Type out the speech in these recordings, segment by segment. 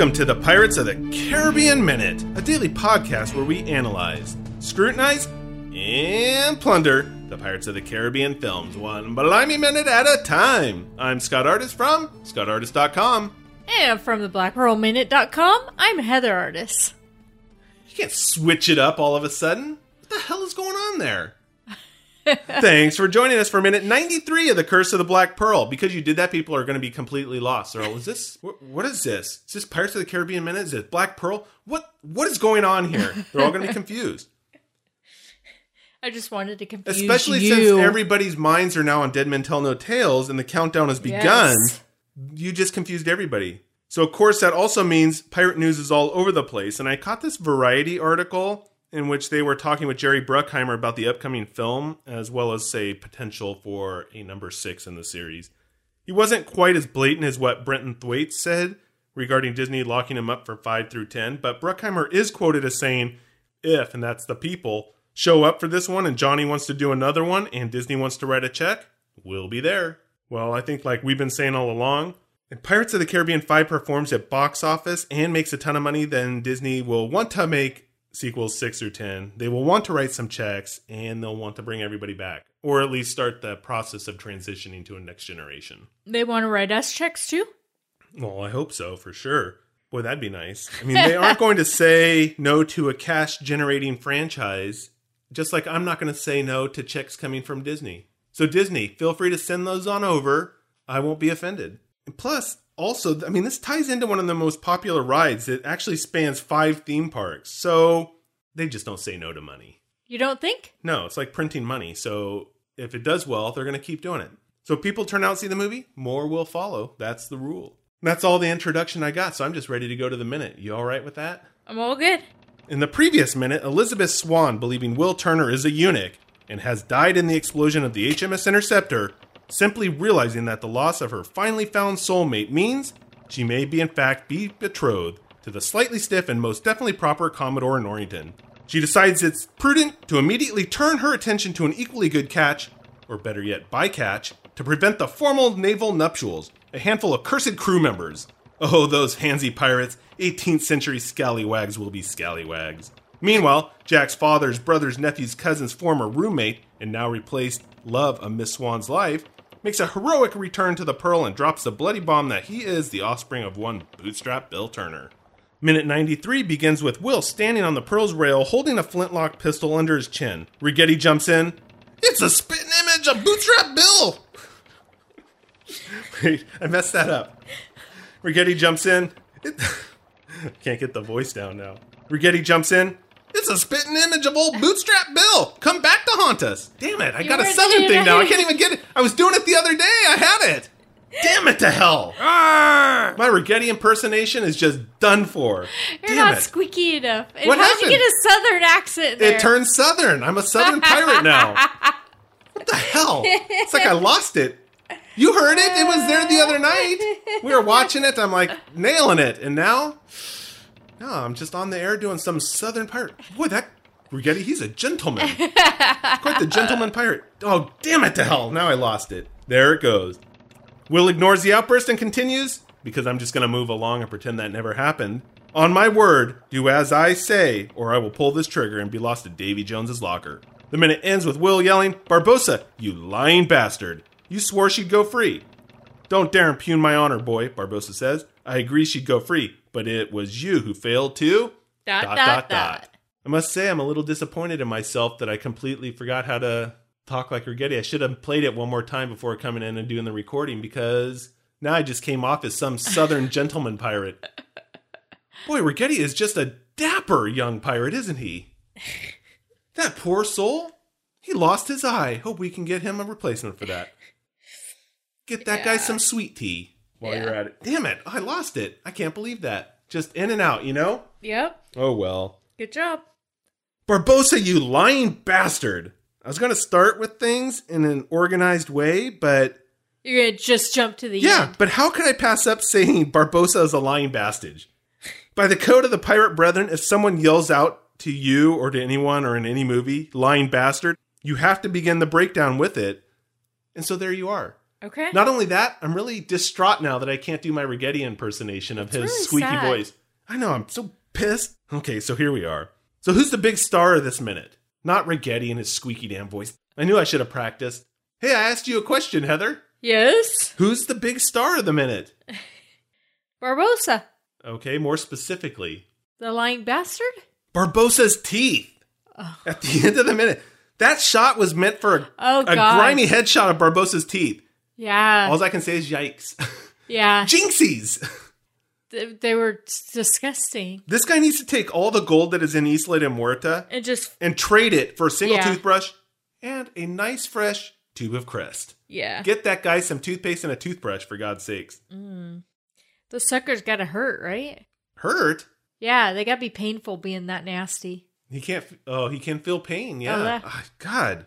Welcome to the Pirates of the Caribbean Minute, a daily podcast where we analyze, scrutinize, and plunder the Pirates of the Caribbean films one blimey minute at a time. I'm Scott Artist from ScottArtist.com. And from the blackpearlminute.com, I'm Heather Artist. You can't switch it up all of a sudden. What the hell is going on there? Thanks for joining us for minute 93 of The Curse of the Black Pearl. Because you did that, people are going to be completely lost. They're all, is this, what, what is this? Is this Pirates of the Caribbean Minute? Is it Black Pearl? What, what is going on here? They're all going to be confused. I just wanted to confuse Especially you. since everybody's minds are now on Dead Men Tell No Tales and the countdown has begun. Yes. You just confused everybody. So, of course, that also means pirate news is all over the place. And I caught this Variety article in which they were talking with Jerry Bruckheimer about the upcoming film, as well as, say, potential for a number six in the series. He wasn't quite as blatant as what Brenton Thwaites said regarding Disney locking him up for 5 through 10, but Bruckheimer is quoted as saying, if, and that's the people, show up for this one and Johnny wants to do another one and Disney wants to write a check, we'll be there. Well, I think, like we've been saying all along, if Pirates of the Caribbean 5 performs at box office and makes a ton of money, then Disney will want to make sequels 6 or 10. They will want to write some checks and they'll want to bring everybody back, or at least start the process of transitioning to a next generation. They want to write us checks too? Well, I hope so, for sure. Boy, that'd be nice. I mean, they aren't going to say no to a cash generating franchise, just like I'm not going to say no to checks coming from Disney. So, Disney, feel free to send those on over. I won't be offended. And plus, also, I mean, this ties into one of the most popular rides. that actually spans five theme parks. So, they just don't say no to money. You don't think? No, it's like printing money. So, if it does well, they're going to keep doing it. So, if people turn out and see the movie, more will follow. That's the rule. That's all the introduction I got, so I'm just ready to go to the minute. You all right with that? I'm all good. In the previous minute, Elizabeth Swann, believing Will Turner is a eunuch and has died in the explosion of the HMS Interceptor, simply realizing that the loss of her finally found soulmate means she may be in fact be betrothed to the slightly stiff and most definitely proper Commodore Norrington. She decides it's prudent to immediately turn her attention to an equally good catch, or better yet, bycatch, to prevent the formal naval nuptials, a handful of cursed crew members. Oh, those handsy pirates, 18th century scallywags will be scallywags. Meanwhile, Jack's father's brother's nephew's cousin's former roommate, and now replaced love of Miss Swann's life, makes a heroic return to the Pearl and drops the bloody bomb that he is the offspring of one bootstrap Bill Turner. Minute 93 begins with Will standing on the Pearl's rail holding a flintlock pistol under his chin. Ragetti jumps in. It's a spitting image of Bootstrap Bill! Wait, I messed that up. Ragetti jumps in. Can't get the voice down now. Ragetti jumps in. It's a spitting image of old Bootstrap Bill. Come back to haunt us. Damn it, I got a were southern doing thing now. I it. can't even get it. I was doing it the other day. I had it. Damn it to hell. My Ragetti impersonation is just done for. You're Damn not it. squeaky enough. And What how'd happened? you get a southern accent there? It turned southern. I'm a southern pirate now. What the hell? It's like I lost it. You heard it. It was there the other night. We were watching it. I'm like nailing it. And now, no, I'm just on the air doing some southern pirate. Boy, that Ragetti, he's a gentleman. Quite the gentleman pirate. Oh, damn it to hell. Now I lost it. There it goes. Will ignores the outburst and continues, because I'm just going to move along and pretend that never happened. On my word, do as I say, or I will pull this trigger and be lost to Davy Jones's locker. The minute ends with Will yelling, Barbossa, you lying bastard. You swore she'd go free. Don't dare impugn my honor, boy, Barbossa says. I agree she'd go free, but it was you who failed to. Dot, dot, dot. I must say, I'm a little disappointed in myself that I completely forgot how to talk like Ragetti. I should have played it one more time before coming in and doing the recording because now I just came off as some southern gentleman pirate. Boy, Ragetti is just a dapper young pirate, isn't he? That poor soul. He lost his eye. Hope we can get him a replacement for that. Get that guy some sweet tea. While Yeah. you're at it. Damn it. I lost it. I can't believe that. Just in and out, you know? Yep. Oh well. Good job. Barbossa, you lying bastard. I was going to start with things in an organized way, but You're gonna just jump to the yeah, end. but how could I pass up saying Barbossa is a lying bastard? By the code of the pirate brethren, if someone yells out to you or to anyone or in any movie, lying bastard, you have to begin the breakdown with it. And so there you are. Okay. Not only that, I'm really distraught now that I can't do my Ragetti impersonation of his really squeaky sad. voice. I know, I'm so pissed. Okay, so here we are. So who's the big star of this minute? Not Ragetti and his squeaky damn voice. I knew I should have practiced. Hey, I asked you a question, Heather. yes. Who's the big star of the minute? Barbossa, Okay, more specifically, the lying bastard. Barbossa's teeth at the end of the minute. That shot was meant for a, Oh, a grimy headshot of Barbossa's teeth. Yeah. All I can say is yikes. yeah. Jinxies! They, they were disgusting. This guy needs to take all the gold that is in Isla de Muerta And just and trade it for a single Yeah. toothbrush and a nice fresh tube of Crest. yeah. Get that guy some toothpaste and a toothbrush for God's sakes. Those suckers gotta hurt, right? Hurt? Yeah, they gotta be painful being that nasty. He can't. Oh, he can feel pain. Yeah. Oh, Ah, God.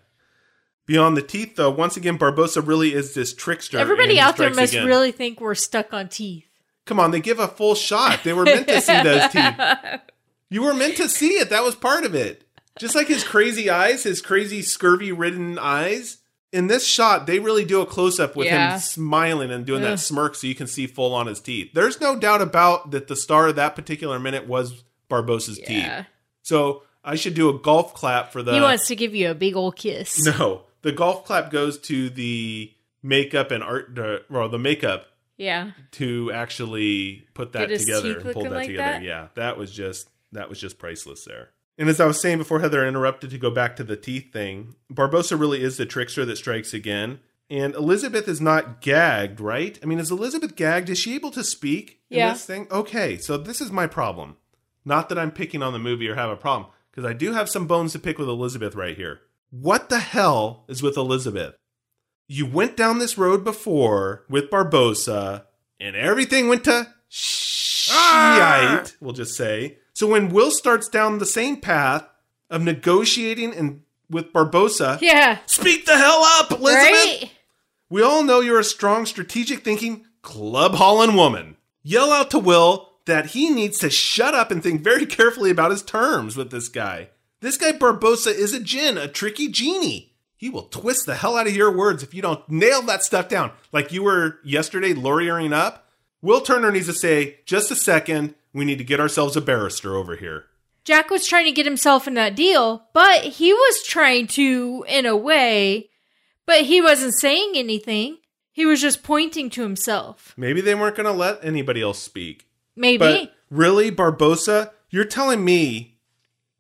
Beyond the teeth, though, once again, Barbossa really is this trickster. Everybody out there must again. really think we're stuck on teeth. Come on, they give a full shot. They were meant to see those teeth. You were meant to see it. That was part of it. Just like his crazy eyes, his crazy scurvy-ridden eyes. In this shot, they really do a close-up with Yeah. him smiling and doing Ugh. that smirk, so you can see full on his teeth. There's no doubt about that. The star of that particular minute was Barbossa's Yeah. teeth. So I should do a golf clap for the. he wants to give you a big old kiss. No, the golf clap goes to the makeup and art, the, well, the makeup Yeah. to actually put that Get together and pull that like together. that? Yeah, that was just that was just priceless there. And as I was saying before Heather interrupted to go back to the teeth thing, Barbossa really is the trickster that strikes again. And Elizabeth is not gagged, right? I mean, is Elizabeth gagged? Is she able to speak in Yeah. this thing? Okay, so this is my problem. Not that I'm picking on the movie or have a problem, because I do have some bones to pick with Elizabeth right here. What the hell is with Elizabeth? You went down this road before with Barbossa, and everything went to shite, ah! we'll just say. So when Will starts down the same path of negotiating and with Barbossa, Yeah. speak the hell up, Elizabeth. Right? We all know you're a strong, strategic thinking, club hauling woman. Yell out to Will that he needs to shut up and think very carefully about his terms with this guy. This guy Barbossa is a djinn, a tricky genie. He will twist the hell out of your words if you don't nail that stuff down. Like you were yesterday lawyering up. Will Turner needs to say, just a second, we need to get ourselves a barrister over here. Jack was trying to get himself in that deal, but he was trying to, in a way, but he wasn't saying anything. He was just pointing to himself. Maybe they weren't going to let anybody else speak. Maybe. But really, Barbossa, you're telling me.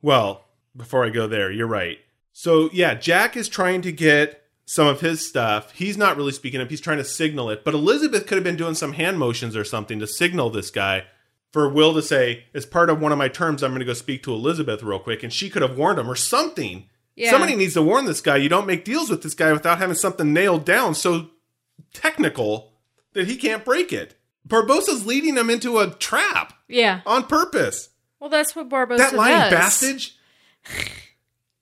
Well, before I go there, you're right. So yeah, Jack is trying to get some of his stuff. He's not really speaking up. He's trying to signal it. But Elizabeth could have been doing some hand motions or something to signal this guy for Will to say, as part of one of my terms, I'm going to go speak to Elizabeth real quick, and she could have warned him or something. Yeah. Somebody needs to warn this guy. You don't make deals with this guy without having something nailed down so technical that he can't break it. Barbossa's leading him into a trap yeah. on purpose. Well, that's what Barbossa that lying does. bastard.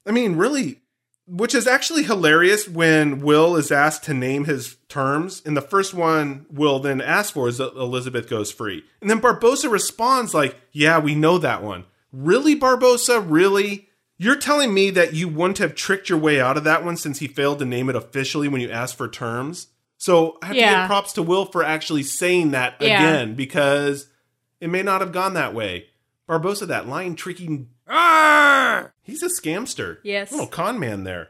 I mean, really, which is actually hilarious when Will is asked to name his terms. And the first one Will then asks for is that Elizabeth goes free. And then Barbossa responds like, "Yeah, we know that one." Really, Barbossa? Really? You're telling me that you wouldn't have tricked your way out of that one since he failed to name it officially when you asked for terms? So I have to give props to Will for actually saying that Yeah. again because it may not have gone that way. Barbossa, that lying, tricky. He's a scamster. Yes. Little con man there.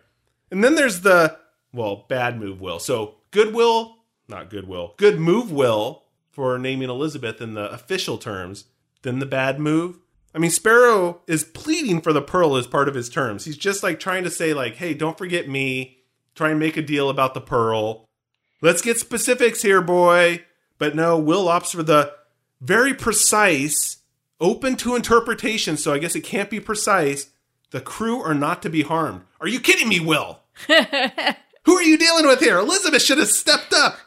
And then there's the, well, bad move Will. So goodwill, not goodwill, good move Will for naming Elizabeth in the official terms. Then the bad move. I mean, Sparrow is pleading for the pearl as part of his terms. He's just like trying to say, like, hey, don't forget me. Try and make a deal about the pearl. Let's get specifics here, boy. But no, Will opts for the very precise, open to interpretation, so I guess it can't be precise. The crew are not to be harmed. Are you kidding me, Will? Who are you dealing with here? Elizabeth should have stepped up.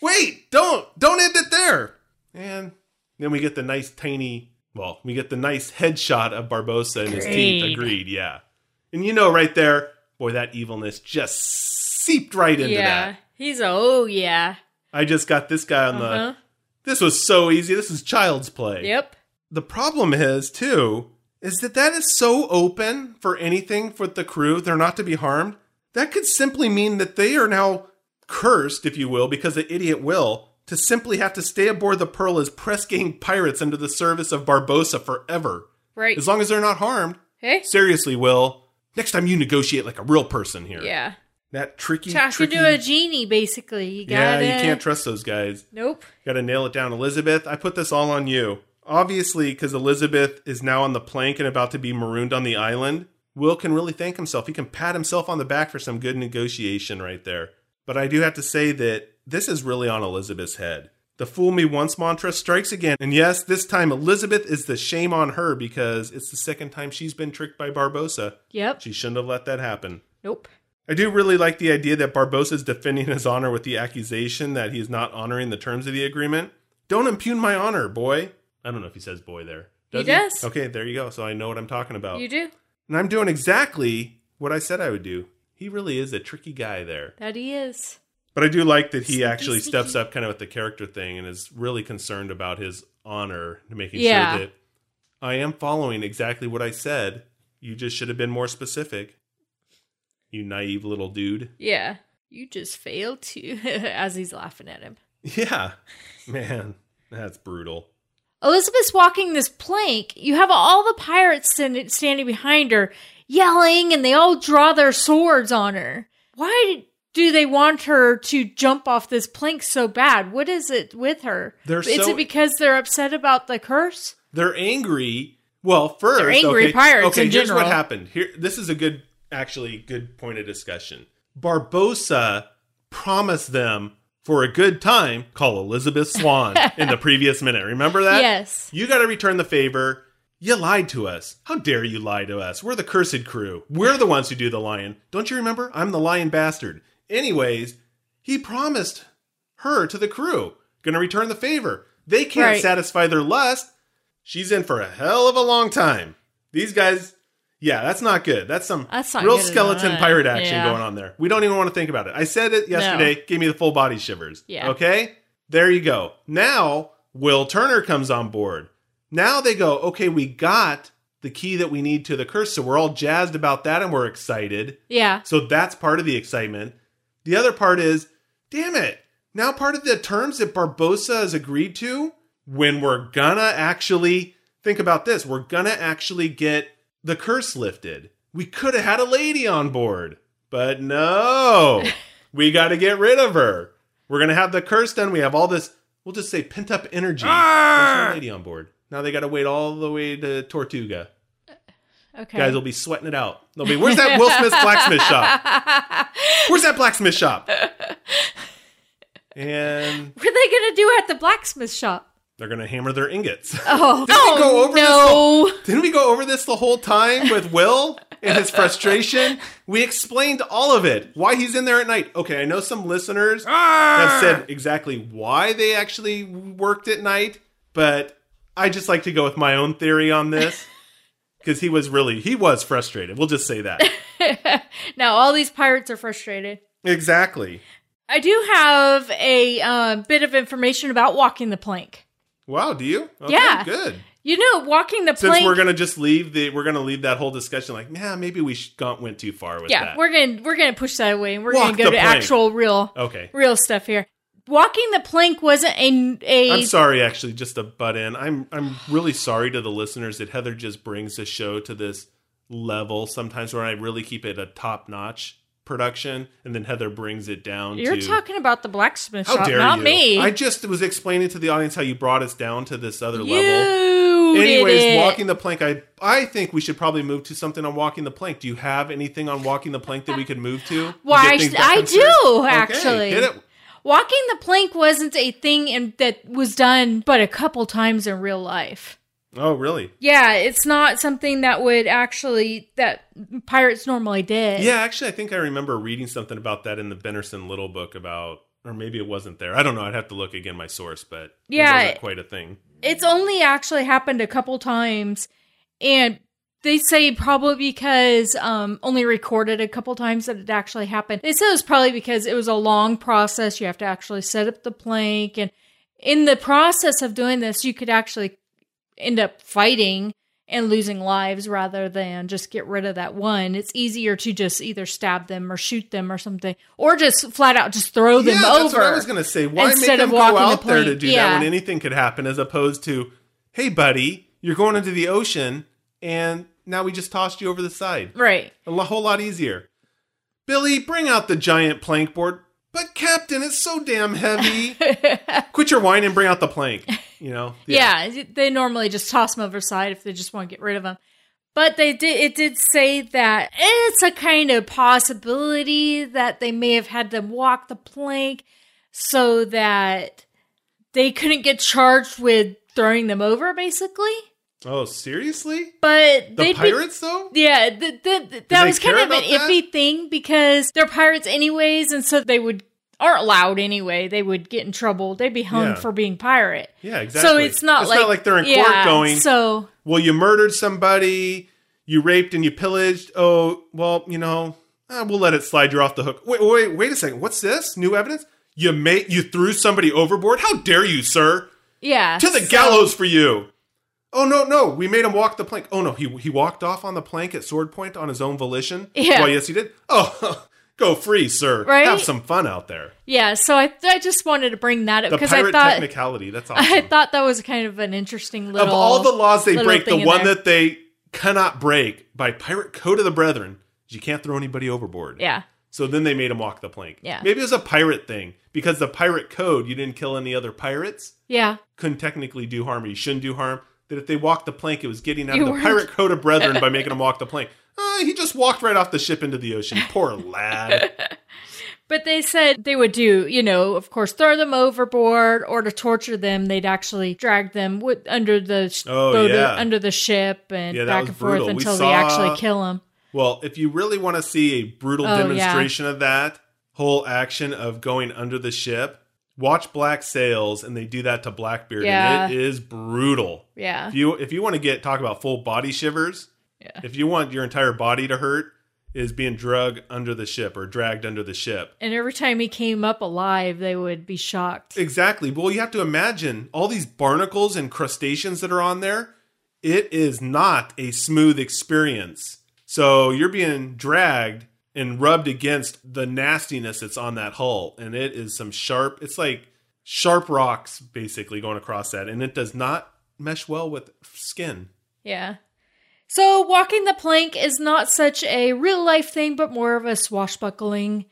Wait, don't don't end it there. And then we get the nice tiny well, we get the nice headshot of Barbossa and his teeth. Agreed. Yeah. And you know right there, boy, that evilness just seeped right into yeah. that. He's a, oh, yeah. I just got this guy on Uh-huh. the This was so easy. This is child's play. Yep. The problem is, too, is that that is so open for anything for the crew. They're not to be harmed. That could simply mean that they are now cursed, if you will, because the idiot will, to simply have to stay aboard the Pearl as press gang pirates under the service of Barbossa forever. Right. As long as they're not harmed. Hey? Seriously, Will. Next time you negotiate like a real person here. Yeah. That tricky, Talking tricky. to a genie, basically. You yeah, gotta. you can't trust those guys. Nope. Got to nail it down. Elizabeth, I put this all on you. Obviously, because Elizabeth is now on the plank and about to be marooned on the island, Will can really thank himself. He can pat himself on the back for some good negotiation right there. But I do have to say that this is really on Elizabeth's head. The fool me once mantra strikes again. And yes, this time Elizabeth is the shame on her because it's the second time she's been tricked by Barbossa. Yep. She shouldn't have let that happen. Nope. I do really like the idea that Barbossa is defending his honor with the accusation that he is not honoring the terms of the agreement. Don't impugn my honor, boy. I don't know if he says boy there. He does. Okay, there you go. So I know what I'm talking about. You do? And I'm doing exactly what I said I would do. He really is a tricky guy there. That he is. But I do like that he Sneaky, actually steps up kind of with the character thing and is really concerned about his honor, making Yeah. sure that I am following exactly what I said. You just should have been more specific. You naive little dude. Yeah. You just failed to, as he's laughing at him. Yeah. Man, that's brutal. Elizabeth's walking this plank. You have all the pirates stand- standing behind her, yelling, and they all draw their swords on her. Why do they want her to jump off this plank so bad? What is it with her? They're is so- it because they're upset about the curse? They're angry. Well, first, They're angry okay, pirates Okay, here's what happened. Here, this is a good, actually, good point of discussion. Barbossa promised them for a good time. Call Elizabeth Swann in the previous minute. Remember that? Yes. You got to return the favor. You lied to us. How dare you lie to us? We're the cursed crew. We're the ones who do the lion. Don't you remember? I'm the lion bastard. Anyways, he promised her to the crew. Gonna return the favor. They can't Right. satisfy their lust. She's in for a hell of a long time. These guys, yeah, that's not good. That's some That's real skeleton pirate action Yeah. going on there. We don't even want to think about it. I said it yesterday, gave me the full body shivers. Yeah. Okay? There you go. Now, Will Turner comes on board. Now they go, okay, we got the key that we need to the curse. So we're all jazzed about that and we're excited. Yeah. So that's part of the excitement. The other part is, damn it. Now part of the terms that Barbossa has agreed to, when we're gonna actually think about this, we're gonna actually get the curse lifted. We could have had a lady on board, but no. we gotta get rid of her. We're gonna have the curse done. We have all this, we'll just say pent up energy. There's no ah! lady on board. Now they gotta wait all the way to Tortuga. Uh, okay. Guys will be sweating it out. They'll be, where's that Will Smith blacksmith shop? Where's that blacksmith shop? And what are they gonna do at the blacksmith shop? They're gonna hammer their ingots. Oh, Didn't we go over this no. Didn't we go over this the whole time with Will and his frustration? We explained all of it. Why he's in there at night. Okay, I know some listeners have said exactly why they actually worked at night, but I just like to go with my own theory on this. Because he was really he was frustrated. We'll just say that. now all these pirates are frustrated. exactly. I do have a uh, bit of information about walking the plank. Wow, do you? Okay, Yeah. Good. You know, walking the Since plank. we're gonna just leave the we're gonna leave that whole discussion like, yeah, maybe we sh- went too far with yeah, that. we're gonna we're gonna push that away, and we're Walk gonna go the to plank. actual real okay. real stuff here. Walking the plank wasn't a a I'm sorry, actually, just to butt in. I'm I'm really sorry to the listeners that Heather just brings the show to this level sometimes where I really keep it a top notch production, and then Heather brings it down. You're to, talking about the blacksmith how shop, dare not you? me. I just was explaining to the audience how you brought us down to this other you level. did Anyways, walking the plank. I I think we should probably move to something on walking the plank. Do you have anything on walking the plank that we could move to? Why, back I track? do, Okay, actually. it. Walking the plank wasn't a thing in, that was done but a couple times in real life. Oh, really? Yeah, it's not something that would actually that pirates normally did. Yeah, actually, I think I remember reading something about that in the Benderson Little book about or maybe it wasn't there. I don't know. I'd have to look again my source, but Yeah, it wasn't quite a thing. it's only actually happened a couple times and they say probably because um, only recorded a couple times that it actually happened. They said it was probably because it was a long process. You have to actually set up the plank, and in the process of doing this, you could actually end up fighting and losing lives rather than just get rid of that one. It's easier to just either stab them or shoot them or something, or just flat out just throw them yeah, over. that's what I was going to say. Why make instead them of go walking the out there to do Yeah. that when anything could happen, as opposed to, hey, buddy, you're going into the ocean, and now we just tossed you over the side. right. A whole lot easier. Billy, bring out the giant plank board. But Captain, it's so damn heavy. Quit your whine and bring out the plank. You know. Yeah. they normally just toss them over the side if they just want to get rid of them. But they did. It did say that it's a kind of possibility that they may have had them walk the plank so that they couldn't get charged with throwing them over, basically. Oh, seriously? But The they'd be- pirates, though. yeah, th- th- th- that was kind of an that? iffy thing because they're pirates anyways, and so they would aren't allowed anyway. They would get in trouble. They'd be hung Yeah. for being pirate. Yeah, exactly. So it's not like they're in court yeah, going- So Well, you murdered somebody, you raped and you pillaged. Oh, well, you know, uh, we'll let it slide. You're off the hook. Wait, wait, wait a second. What's this? New evidence? You made you threw somebody overboard? How dare you, sir? yeah, To the so- gallows for you. Oh no, no, we made him walk the plank. Oh no, he he walked off on the plank at sword point on his own volition. Yeah. Well, yes, he did. Oh, go free, sir. Right? Have some fun out there. Yeah, so I I just wanted to bring that up The because I thought technicality. That's awesome. I thought that was kind of an interesting little of all the laws they break, the one that they cannot break by pirate code of the brethren is you can't throw anybody overboard. yeah So then they made him walk the plank. Yeah. Maybe it was a pirate thing because the pirate code, you didn't kill any other pirates, yeah couldn't technically do harm or you shouldn't do harm. That if they walked the plank, it was getting out You of the weren't- pirate code of brethren by making him walk the plank. Uh, he just walked right off the ship into the ocean. Poor lad. But they said they would do, you know, of course, throw them overboard or to torture them. They'd actually drag them with, under the sh- Oh, boat, yeah. under the ship and Yeah, back and forth brutal. We until saw- they actually kill them. Well, if you really want to see a brutal Oh, yeah. demonstration of that whole action of going under the ship, watch Black Sails, and they do that to Blackbeard, Yeah. and it is brutal. Yeah, If you if you want to get talk about full body shivers, Yeah. if you want your entire body to hurt, is being drug under the ship or dragged under the ship. and every time he came up alive, they would be shocked. Exactly. Well, you have to imagine all these barnacles and crustaceans that are on there. It is not a smooth experience. So you're being dragged and rubbed against the nastiness that's on that hull. And it is some sharp, it's like sharp rocks basically going across that. And it does not mesh well with skin. Yeah. So walking the plank is not such a real life thing, but more of a swashbuckling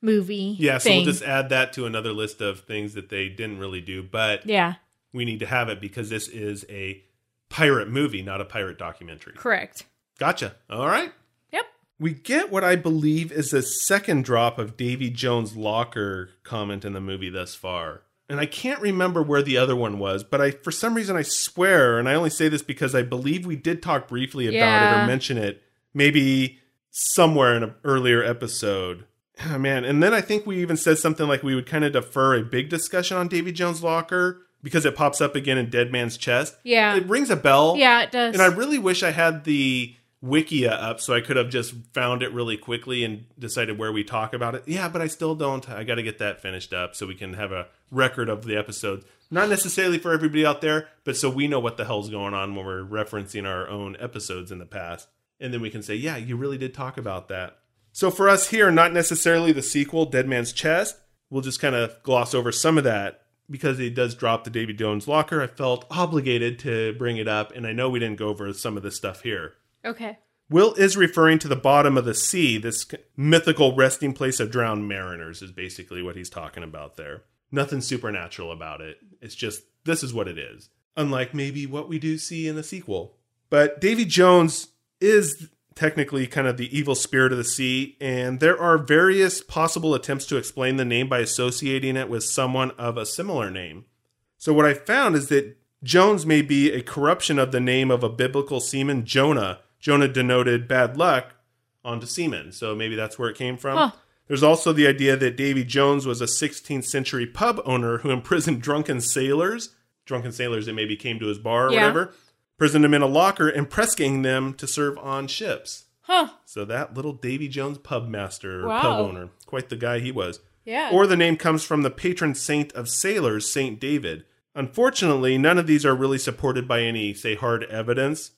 movie. Yeah, so thing. we'll just add that to another list of things that they didn't really do. But yeah, we need to have it because this is a pirate movie, not a pirate documentary. correct. Gotcha. All right. Yep. We get what I believe is the second drop of Davy Jones' locker comment in the movie thus far. And I can't remember where the other one was, but I for some reason I swear, and I only say this because I believe we did talk briefly about it or mention it, maybe somewhere in an earlier episode. Oh, man, and then I think we even said something like we would kind of defer a big discussion on Davy Jones' locker because it pops up again in Dead Man's Chest. Yeah. It rings a bell. Yeah, it does. And I really wish I had the Wikia up so I could have just found it really quickly and decided where we talk about it. Yeah, but I still don't. I got to get that finished up so we can have a record of the episodes. Not necessarily for everybody out there, but so we know what the hell's going on when we're referencing our own episodes in the past. And then we can say, yeah, you really did talk about that. So for us here, not necessarily the sequel, Dead Man's Chest, we'll just kind of gloss over some of that because it does drop the Davy Jones locker. I felt obligated to bring it up, and I know we didn't go over some of this stuff here. Okay. Will is referring to the bottom of the sea, this mythical resting place of drowned mariners, is basically what he's talking about there. Nothing supernatural about it. It's just, this is what it is. Unlike maybe what we do see in the sequel. But Davy Jones is technically kind of the evil spirit of the sea, and there are various possible attempts to explain the name by associating it with someone of a similar name. So what I found is that Jones may be a corruption of the name of a biblical seaman, Jonah. Jonah denoted bad luck onto seamen, so maybe that's where it came from. Huh. There's also the idea that Davy Jones was a 16th century pub owner who imprisoned drunken sailors, drunken sailors that maybe came to his bar or Yeah. whatever, imprisoned them in a locker and press ganged them to serve on ships. Huh. So that little Davy Jones pub master or Wow. pub owner, quite the guy he was. Yeah. Or the name comes from the patron saint of sailors, Saint David. Unfortunately, none of these are really supported by any, say, hard evidence.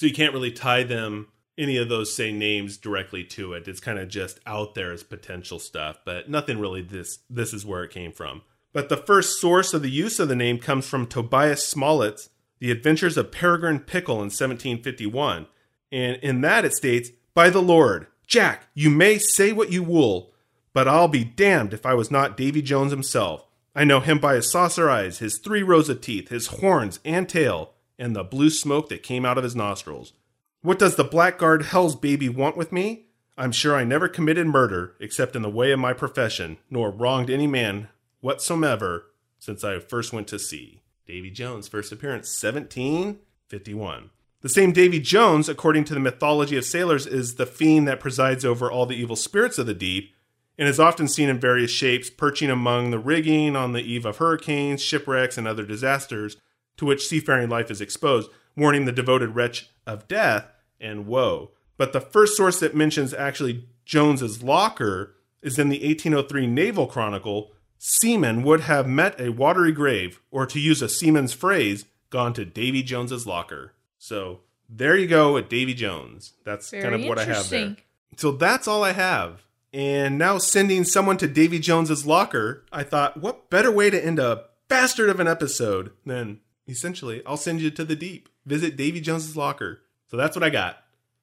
So you can't really tie them, any of those, say, names directly to it. It's kind of just out there as potential stuff, but nothing really this this is where it came from. But the first source of the use of the name comes from Tobias Smollett's The Adventures of Peregrine Pickle in 1751. And in that it states, By the Lord, Jack, you may say what you will, but I'll be damned if I was not Davy Jones himself. I know him by his saucer eyes, his three rows of teeth, his horns and tail, and the blue smoke that came out of his nostrils. What does the blackguard hell's baby want with me? I'm sure I never committed murder, except in the way of my profession, nor wronged any man whatsoever since I first went to sea. Davy Jones' first appearance, 1751. The same Davy Jones, according to the mythology of sailors, is the fiend that presides over all the evil spirits of the deep, and is often seen in various shapes, perching among the rigging on the eve of hurricanes, shipwrecks, and other disasters to which seafaring life is exposed, warning the devoted wretch of death and woe. But the first source that mentions actually Jones's locker is in the 1803 Naval Chronicle. Seamen would have met a watery grave, or to use a seaman's phrase, gone to Davy Jones's locker. So there you go with Davy Jones. That's Very kind of what I have there. So that's all I have. And now sending someone to Davy Jones's locker, I thought, what better way to end a bastard of an episode than essentially, I'll send you to the deep. Visit Davy Jones's locker. So that's what I got.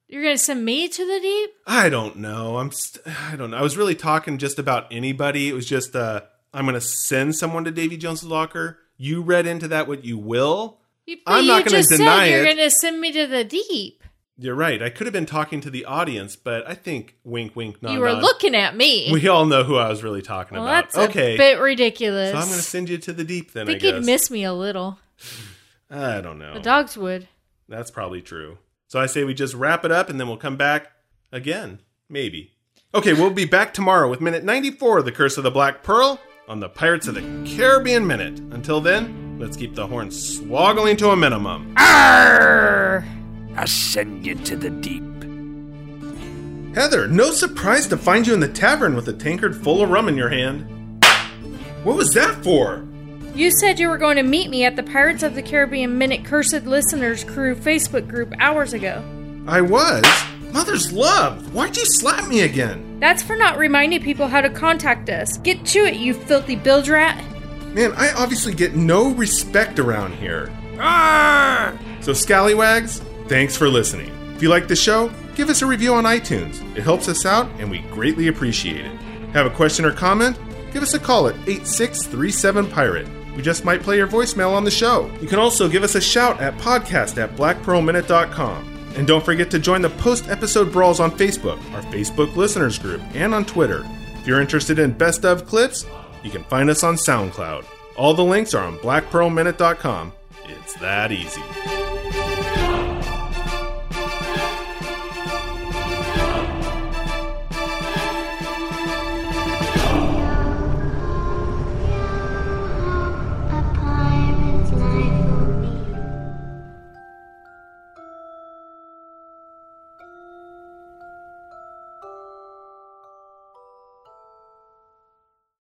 You're gonna send me to the deep? I don't know. I'm st- I don't know. I was really talking just about anybody. It was just uh I'm going to send someone to Davy Jones's locker. You read into that what you will. You, I'm not gonna just deny you're it. gonna send me to the deep. You're right. I could have been talking to the audience, but I think wink wink nod you were nod. looking at me. We all know who I was really talking well, about. that's okay. a bit ridiculous. So I'm going to send you to the deep then, I I, think guess. you'd miss me a little. I don't know. The dogs would. That's probably true. So I say we just wrap it up and then we'll come back again. Maybe. Okay, we'll be back tomorrow with minute 94 of The Curse of the Black Pearl on the Pirates of the Caribbean Minute. Until then, let's keep the horn swoggling to a minimum. Arr! I send you to the deep. Heather, no surprise to find you in the tavern with a tankard full of rum in your hand. What was that for? You said you were going to meet me at the Pirates of the Caribbean Minute Cursed Listeners Crew Facebook group hours ago. I was. Mother's love, why'd you slap me again? That's for not reminding people how to contact us. Get to it, you filthy bilge rat. Man, I obviously get no respect around here. Arr! So, Scallywags, thanks for listening. If you like the show, give us a review on iTunes. It helps us out, and we greatly appreciate it. Have a question or comment? Give us a call at 8637 Pirate. We just might play your voicemail on the show. You can also give us a shout at podcast at blackpearlminute.com. And don't forget to join the post episode brawls on Facebook, our Facebook listeners group, and on Twitter. If you're interested in best of clips, you can find us on SoundCloud. All the links are on blackpearlminute.com. It's that easy.